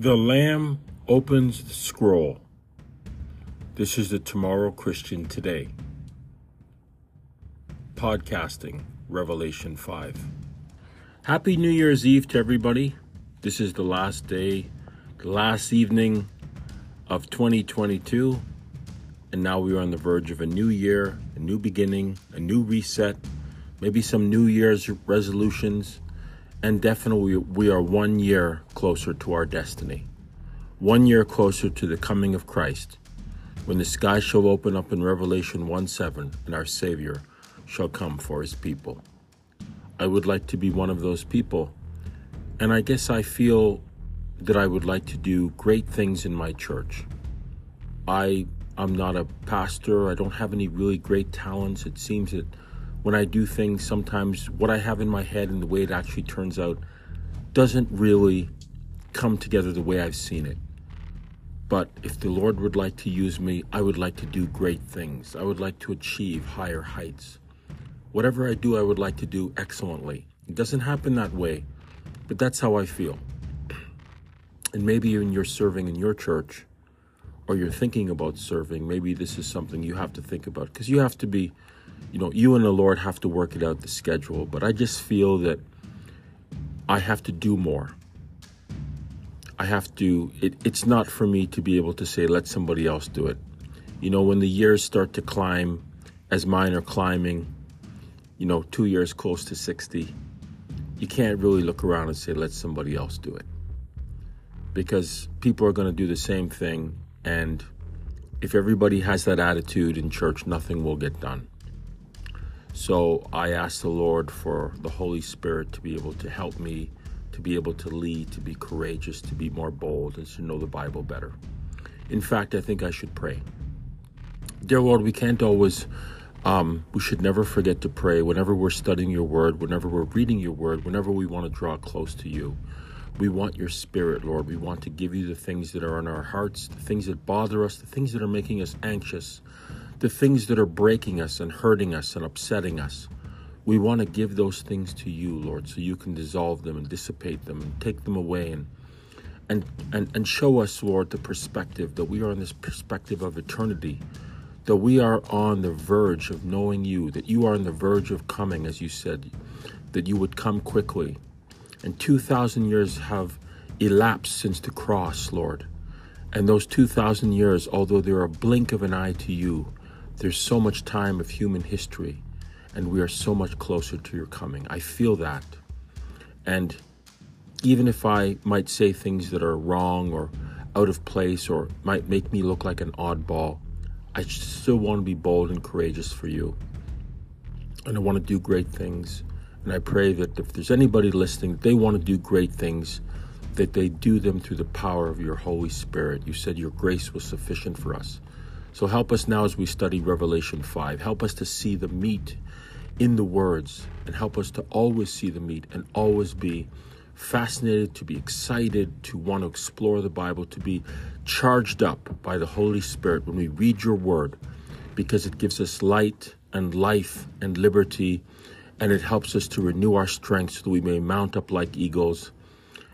The Lamb opens the scroll. This is the Tomorrow Christian Today. Podcasting, Revelation 5. Happy New Year's Eve to everybody. This is the last day, the last evening of 2022. And now we are on the verge of a new year, a new beginning, a new reset, maybe some New Year's resolutions and definitely we are one year closer to our destiny, one year closer to the coming of Christ, when the sky shall open up in Revelation 1 7 and our Savior shall come for his people. I would like to be one of those people, and I guess I feel that I would like to do great things in my church. I am not a pastor, I don't have any really great talents. It seems that when I do things, sometimes what I have in my head and the way it actually turns out doesn't really come together the way I've seen it. But if the Lord would like to use me, I would like to do great things. I would like to achieve higher heights. Whatever I do, I would like to do excellently. It doesn't happen that way, but that's how I feel. And maybe when you're serving in your church or you're thinking about serving, maybe this is something you have to think about because you have to be you know, you and the Lord have to work it out the schedule, but I just feel that I have to do more. I have to, it, it's not for me to be able to say, let somebody else do it. You know, when the years start to climb, as mine are climbing, you know, two years close to 60, you can't really look around and say, let somebody else do it. Because people are going to do the same thing. And if everybody has that attitude in church, nothing will get done. So I ask the Lord for the Holy Spirit to be able to help me, to be able to lead, to be courageous, to be more bold, and to know the Bible better. In fact, I think I should pray. Dear Lord, we can't always, um, we should never forget to pray whenever we're studying your word, whenever we're reading your word, whenever we want to draw close to you. We want your spirit, Lord. We want to give you the things that are in our hearts, the things that bother us, the things that are making us anxious, the things that are breaking us and hurting us and upsetting us. We want to give those things to you, Lord, so you can dissolve them and dissipate them and take them away and and and, and show us, Lord, the perspective that we are in this perspective of eternity, that we are on the verge of knowing you, that you are on the verge of coming, as you said, that you would come quickly. And 2,000 years have elapsed since the cross, Lord. And those 2,000 years, although they're a blink of an eye to you, there's so much time of human history, and we are so much closer to your coming. I feel that. And even if I might say things that are wrong or out of place or might make me look like an oddball, I still want to be bold and courageous for you. And I want to do great things. And I pray that if there's anybody listening, they want to do great things, that they do them through the power of your Holy Spirit. You said your grace was sufficient for us. So help us now as we study Revelation 5. Help us to see the meat in the words and help us to always see the meat and always be fascinated, to be excited, to want to explore the Bible, to be charged up by the Holy Spirit when we read your word because it gives us light and life and liberty and it helps us to renew our strength so that we may mount up like eagles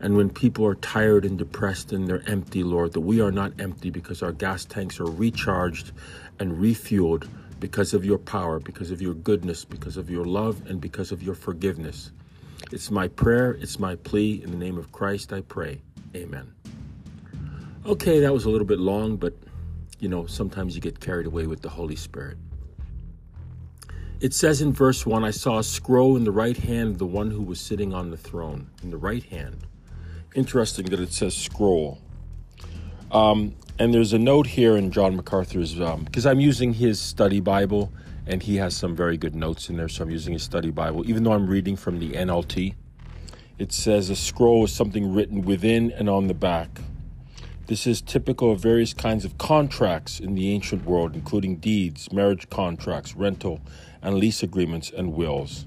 and when people are tired and depressed and they're empty, Lord, that we are not empty because our gas tanks are recharged and refueled because of your power, because of your goodness, because of your love, and because of your forgiveness. It's my prayer, it's my plea. In the name of Christ, I pray. Amen. Okay, that was a little bit long, but you know, sometimes you get carried away with the Holy Spirit. It says in verse 1 I saw a scroll in the right hand of the one who was sitting on the throne. In the right hand interesting that it says scroll. Um, and there's a note here in John MacArthur's, because um, I'm using his study Bible, and he has some very good notes in there, so I'm using his study Bible, even though I'm reading from the NLT. It says a scroll is something written within and on the back. This is typical of various kinds of contracts in the ancient world, including deeds, marriage contracts, rental and lease agreements, and wills.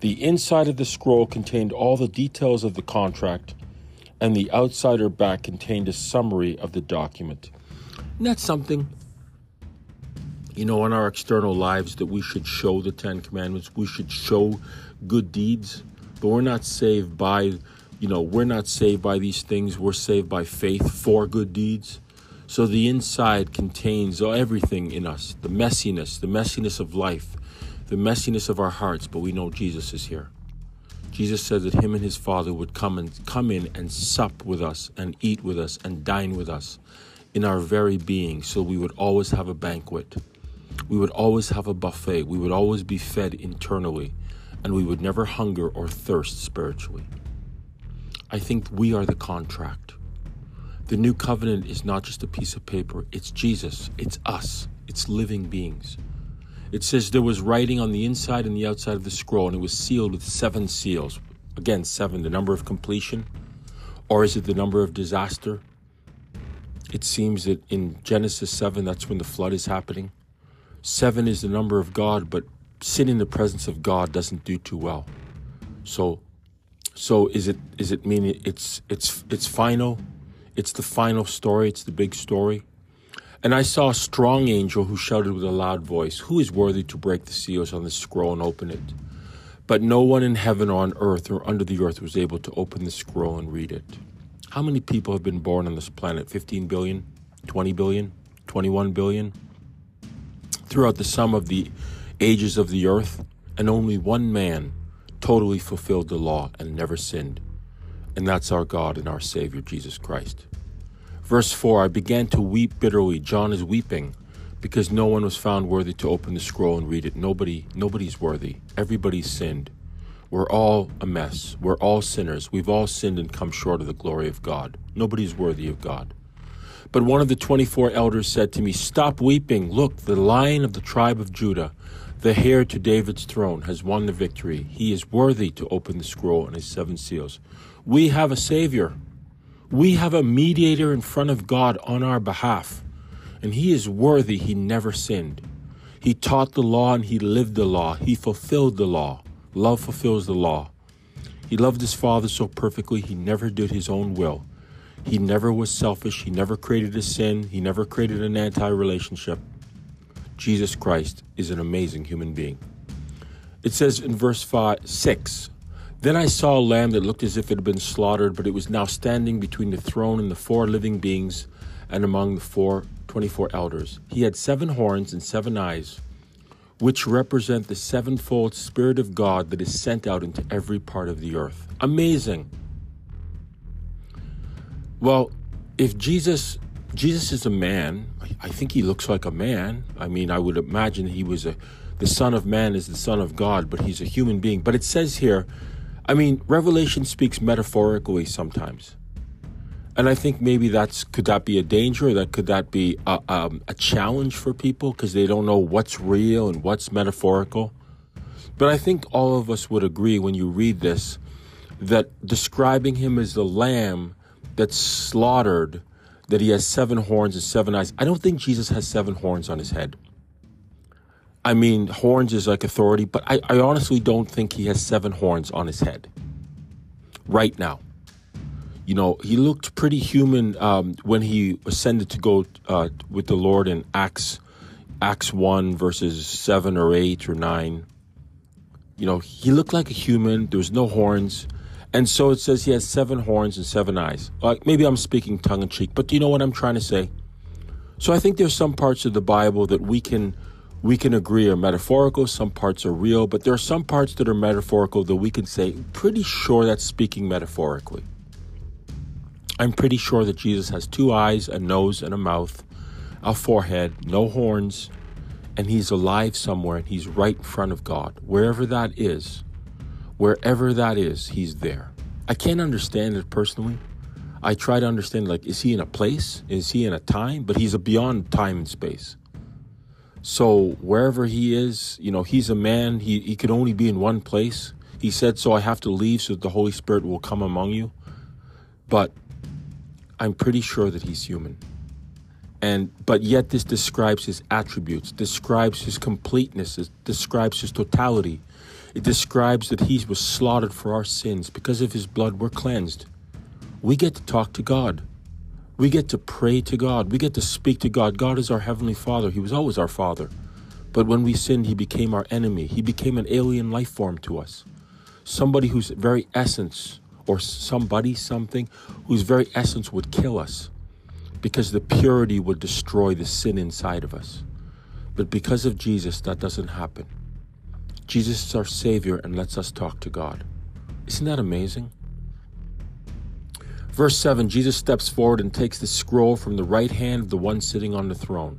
The inside of the scroll contained all the details of the contract and the outsider back contained a summary of the document. And that's something, you know, in our external lives that we should show the Ten Commandments, we should show good deeds, but we're not saved by you know, we're not saved by these things, we're saved by faith for good deeds. So the inside contains everything in us the messiness, the messiness of life, the messiness of our hearts, but we know Jesus is here. Jesus said that him and his Father would come and come in and sup with us and eat with us and dine with us in our very being, so we would always have a banquet. We would always have a buffet. We would always be fed internally, and we would never hunger or thirst spiritually. I think we are the contract. The new covenant is not just a piece of paper, it's Jesus, it's us, it's living beings. It says there was writing on the inside and the outside of the scroll, and it was sealed with seven seals. Again, seven, the number of completion. Or is it the number of disaster? It seems that in Genesis 7, that's when the flood is happening. Seven is the number of God, but sin in the presence of God doesn't do too well. So so is it is it mean it's it's it's final? It's the final story, it's the big story. And I saw a strong angel who shouted with a loud voice, Who is worthy to break the seals on the scroll and open it? But no one in heaven or on earth or under the earth was able to open the scroll and read it. How many people have been born on this planet? 15 billion? 20 billion? 21 billion? Throughout the sum of the ages of the earth, and only one man totally fulfilled the law and never sinned. And that's our God and our Savior, Jesus Christ. Verse 4 I began to weep bitterly. John is weeping because no one was found worthy to open the scroll and read it. Nobody, nobody's worthy. Everybody's sinned. We're all a mess. We're all sinners. We've all sinned and come short of the glory of God. Nobody's worthy of God. But one of the 24 elders said to me, Stop weeping. Look, the lion of the tribe of Judah the heir to David's throne has won the victory. He is worthy to open the scroll and his seven seals. We have a Savior. We have a mediator in front of God on our behalf. And he is worthy. He never sinned. He taught the law and he lived the law. He fulfilled the law. Love fulfills the law. He loved his Father so perfectly, he never did his own will. He never was selfish. He never created a sin. He never created an anti relationship. Jesus Christ is an amazing human being. It says in verse five, 6 Then I saw a lamb that looked as if it had been slaughtered, but it was now standing between the throne and the four living beings and among the four, 24 elders. He had seven horns and seven eyes, which represent the sevenfold Spirit of God that is sent out into every part of the earth. Amazing. Well, if Jesus Jesus is a man. I think he looks like a man. I mean, I would imagine he was a the son of man is the son of God, but he's a human being. But it says here, I mean, Revelation speaks metaphorically sometimes. And I think maybe that's could that be a danger? That could that be a, um, a challenge for people because they don't know what's real and what's metaphorical. But I think all of us would agree when you read this that describing him as the lamb that's slaughtered that he has seven horns and seven eyes. I don't think Jesus has seven horns on his head. I mean, horns is like authority, but I, I honestly don't think he has seven horns on his head right now. You know, he looked pretty human um, when he ascended to go uh, with the Lord in Acts, Acts one verses seven or eight or nine. You know, he looked like a human. There was no horns. And so it says he has seven horns and seven eyes. Like maybe I'm speaking tongue in cheek, but do you know what I'm trying to say? So I think there's some parts of the Bible that we can we can agree are metaphorical, some parts are real, but there are some parts that are metaphorical that we can say pretty sure that's speaking metaphorically. I'm pretty sure that Jesus has two eyes, a nose, and a mouth, a forehead, no horns, and he's alive somewhere and he's right in front of God. Wherever that is, wherever that is, he's there. I can't understand it personally. I try to understand like, is he in a place? Is he in a time? But he's beyond time and space. So wherever he is, you know, he's a man. He he could only be in one place. He said, "So I have to leave, so that the Holy Spirit will come among you." But I'm pretty sure that he's human. And but yet this describes his attributes, describes his completeness, it describes his totality. It describes that he was slaughtered for our sins. Because of his blood, we're cleansed. We get to talk to God. We get to pray to God. We get to speak to God. God is our Heavenly Father. He was always our Father. But when we sinned, He became our enemy. He became an alien life form to us. Somebody whose very essence or somebody, something whose very essence would kill us because the purity would destroy the sin inside of us. But because of Jesus, that doesn't happen. Jesus is our Savior and lets us talk to God. Isn't that amazing? Verse 7 Jesus steps forward and takes the scroll from the right hand of the one sitting on the throne.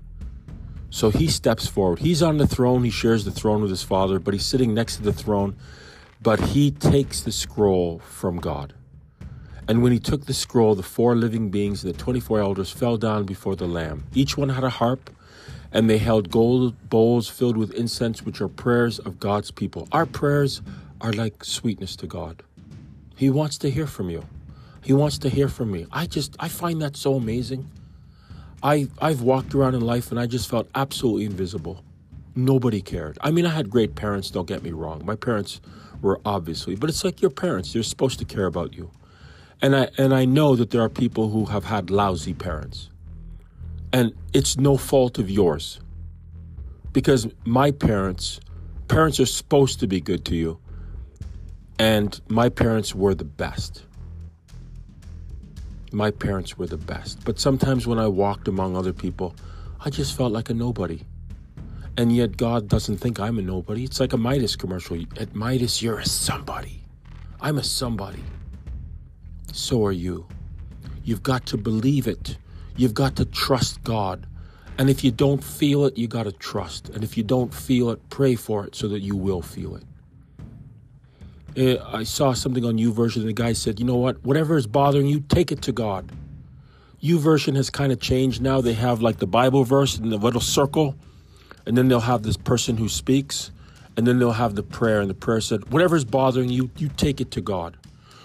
So he steps forward. He's on the throne. He shares the throne with his Father, but he's sitting next to the throne. But he takes the scroll from God. And when he took the scroll, the four living beings, the 24 elders, fell down before the Lamb. Each one had a harp, and they held gold bowls filled with incense, which are prayers of God's people. Our prayers are like sweetness to God. He wants to hear from you. He wants to hear from me. I just, I find that so amazing. I, I've walked around in life and I just felt absolutely invisible. Nobody cared. I mean, I had great parents, don't get me wrong. My parents were obviously, but it's like your parents, they're supposed to care about you. And I and I know that there are people who have had lousy parents. And it's no fault of yours. Because my parents parents are supposed to be good to you. And my parents were the best. My parents were the best. But sometimes when I walked among other people, I just felt like a nobody. And yet God doesn't think I'm a nobody. It's like a Midas commercial. At Midas, you're a somebody. I'm a somebody so are you. You've got to believe it. You've got to trust God. And if you don't feel it, you got to trust. And if you don't feel it, pray for it so that you will feel it. Eh, I saw something on YouVersion, and the guy said, You know what? Whatever is bothering you, take it to God. YouVersion has kind of changed now. They have like the Bible verse in the little circle, and then they'll have this person who speaks, and then they'll have the prayer. And the prayer said, Whatever is bothering you, you take it to God.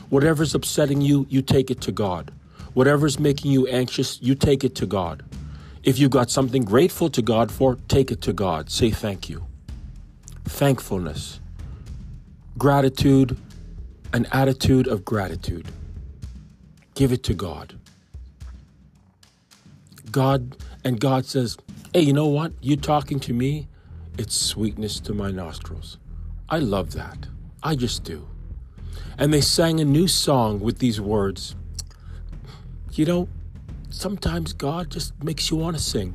Whatever's upsetting you, you take it to God. Whatever's making you anxious, you take it to God. If you've got something grateful to God for, take it to God. Say thank you. Thankfulness, gratitude, an attitude of gratitude. Give it to God. God, and God says, Hey, you know what? You talking to me, it's sweetness to my nostrils. I love that. I just do and they sang a new song with these words. You know, sometimes God just makes you want to sing.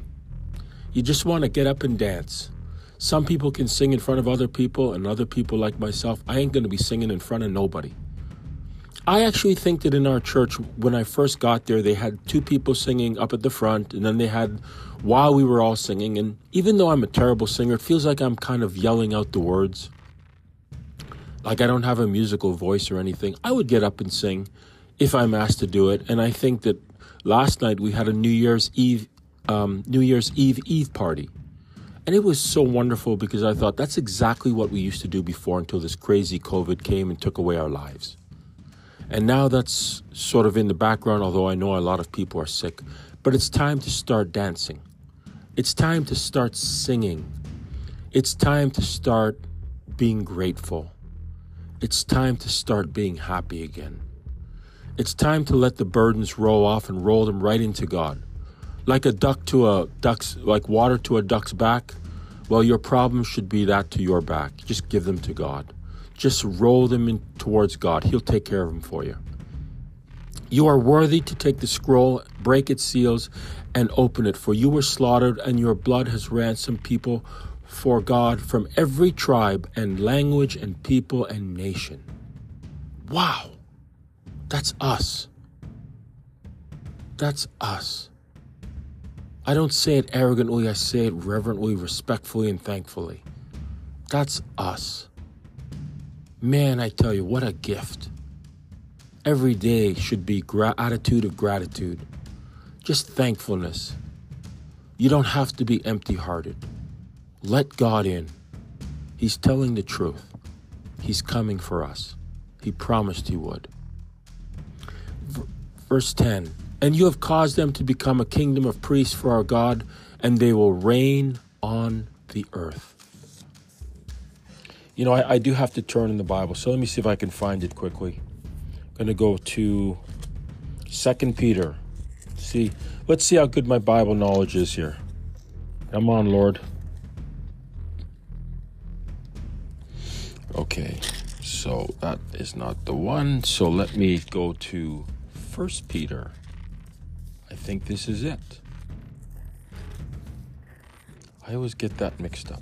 You just want to get up and dance. Some people can sing in front of other people, and other people like myself, I ain't going to be singing in front of nobody. I actually think that in our church, when I first got there, they had two people singing up at the front, and then they had while we were all singing. And even though I'm a terrible singer, it feels like I'm kind of yelling out the words. Like I don't have a musical voice or anything. I would get up and sing if I'm asked to do it. And I think that last night we had a New Year's Eve, um, New Year's Eve Eve party. And it was so wonderful because I thought that's exactly what we used to do before until this crazy COVID came and took away our lives. And now that's sort of in the background, although I know a lot of people are sick. But it's time to start dancing. It's time to start singing. It's time to start being grateful. It's time to start being happy again. It's time to let the burdens roll off and roll them right into God. Like a duck to a duck's like water to a duck's back. Well, your problems should be that to your back. Just give them to God. Just roll them in towards God. He'll take care of them for you. You are worthy to take the scroll, break its seals, and open it, for you were slaughtered, and your blood has ransomed people for God from every tribe and language and people and nation. Wow. That's us. That's us. I don't say it arrogantly, I say it reverently, respectfully, and thankfully. That's us. Man, I tell you, what a gift. Every day should be gra- attitude of gratitude, just thankfulness. You don't have to be empty hearted. Let God in. He's telling the truth. He's coming for us. He promised He would. Verse 10 And you have caused them to become a kingdom of priests for our God, and they will reign on the earth. You know, I, I do have to turn in the Bible, so let me see if I can find it quickly. I'm going to go to Second Peter. See, let's see how good my Bible knowledge is here. Come on, Lord. Okay, so that is not the one. So let me go to First Peter. Think this is it. I always get that mixed up.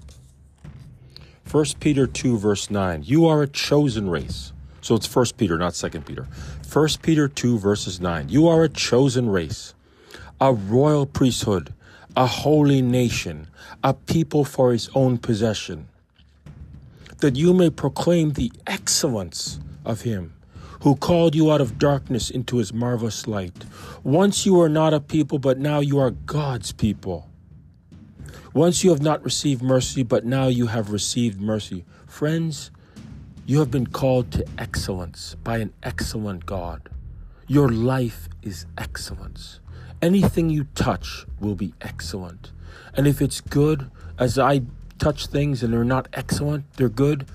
1 Peter 2, verse 9. You are a chosen race. So it's 1 Peter, not 2 Peter. 1 Peter 2, verses 9. You are a chosen race, a royal priesthood, a holy nation, a people for his own possession, that you may proclaim the excellence of him who called you out of darkness into his marvelous light. Once you were not a people, but now you are God's people. Once you have not received mercy, but now you have received mercy. Friends, you have been called to excellence by an excellent God. Your life is excellence. Anything you touch will be excellent. And if it's good, as I touch things and they're not excellent, they're good,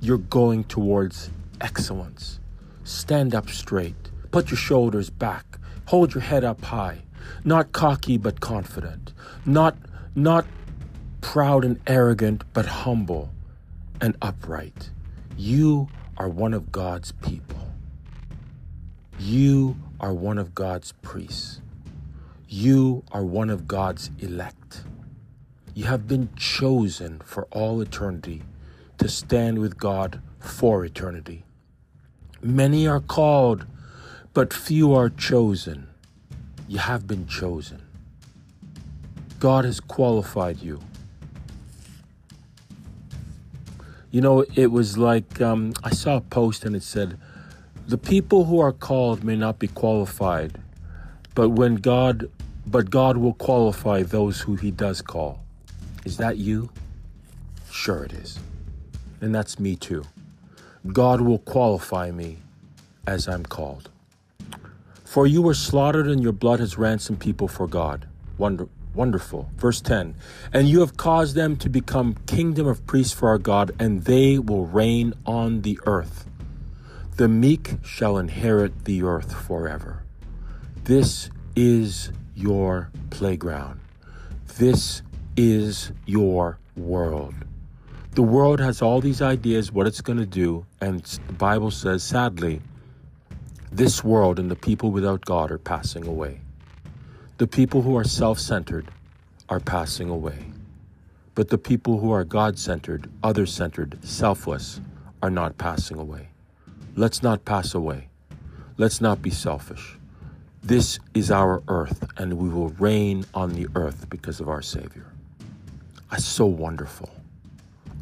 you're going towards excellence. Stand up straight. Put your shoulders back. Hold your head up high. Not cocky but confident. Not not proud and arrogant, but humble and upright. You are one of God's people. You are one of God's priests. You are one of God's elect. You have been chosen for all eternity to stand with God for eternity. Many are called, but few are chosen. You have been chosen. God has qualified you. You know, it was like um, I saw a post and it said, "The people who are called may not be qualified, but when God, but God will qualify those who He does call." Is that you? Sure, it is, and that's me too. God will qualify me as I'm called. For you were slaughtered, and your blood has ransomed people for God. Wonder, Wonderful. Verse 10 And you have caused them to become kingdom of priests for our God, and they will reign on the earth. The meek shall inherit the earth forever. This is your playground. This is your world. The world has all these ideas what it's going to do, and the Bible says, sadly, this world and the people without God are passing away. The people who are self centered are passing away. But the people who are God centered, other centered, selfless are not passing away. Let's not pass away. Let's not be selfish. This is our earth, and we will reign on the earth because of our Savior. That's so wonderful.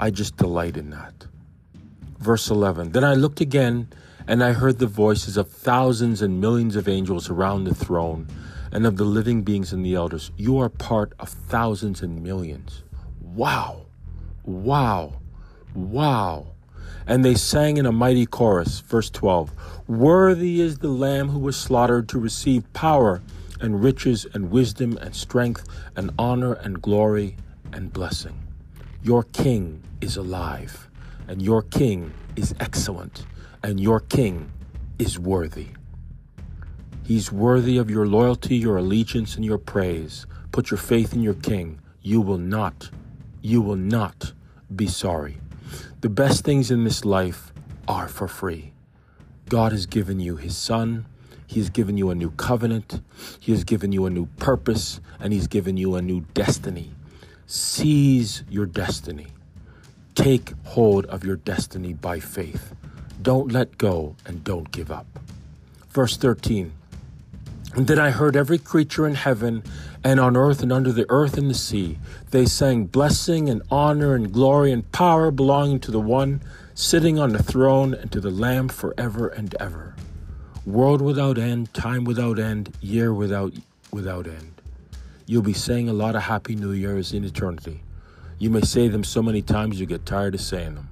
I just delight in that. Verse 11 Then I looked again, and I heard the voices of thousands and millions of angels around the throne and of the living beings and the elders. You are part of thousands and millions. Wow! Wow! Wow! And they sang in a mighty chorus, verse 12 Worthy is the Lamb who was slaughtered to receive power and riches and wisdom and strength and honor and glory and blessing. Your King is alive, and your King is excellent, and your King is worthy. He's worthy of your loyalty, your allegiance, and your praise. Put your faith in your King. You will not, you will not be sorry. The best things in this life are for free. God has given you His Son. He has given you a new covenant. He has given you a new purpose, and He's given you a new destiny. Seize your destiny. Take hold of your destiny by faith. Don't let go and don't give up. Verse 13 and then I heard every creature in heaven and on earth and under the earth and the sea. They sang blessing and honor and glory and power belonging to the one sitting on the throne and to the Lamb forever and ever. World without end, time without end, year without without end. You'll be saying a lot of happy new years in eternity. You may say them so many times you get tired of saying them.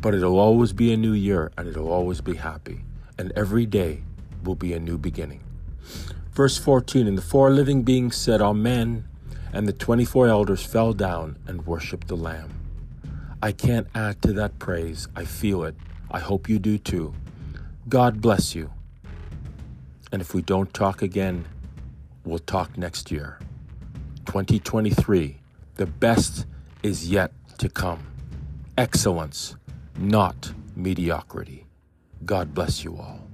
But it'll always be a new year and it'll always be happy. And every day will be a new beginning. Verse 14 And the four living beings said, Amen. And the 24 elders fell down and worshiped the Lamb. I can't add to that praise. I feel it. I hope you do too. God bless you. And if we don't talk again, we'll talk next year. 2023, the best is yet to come. Excellence, not mediocrity. God bless you all.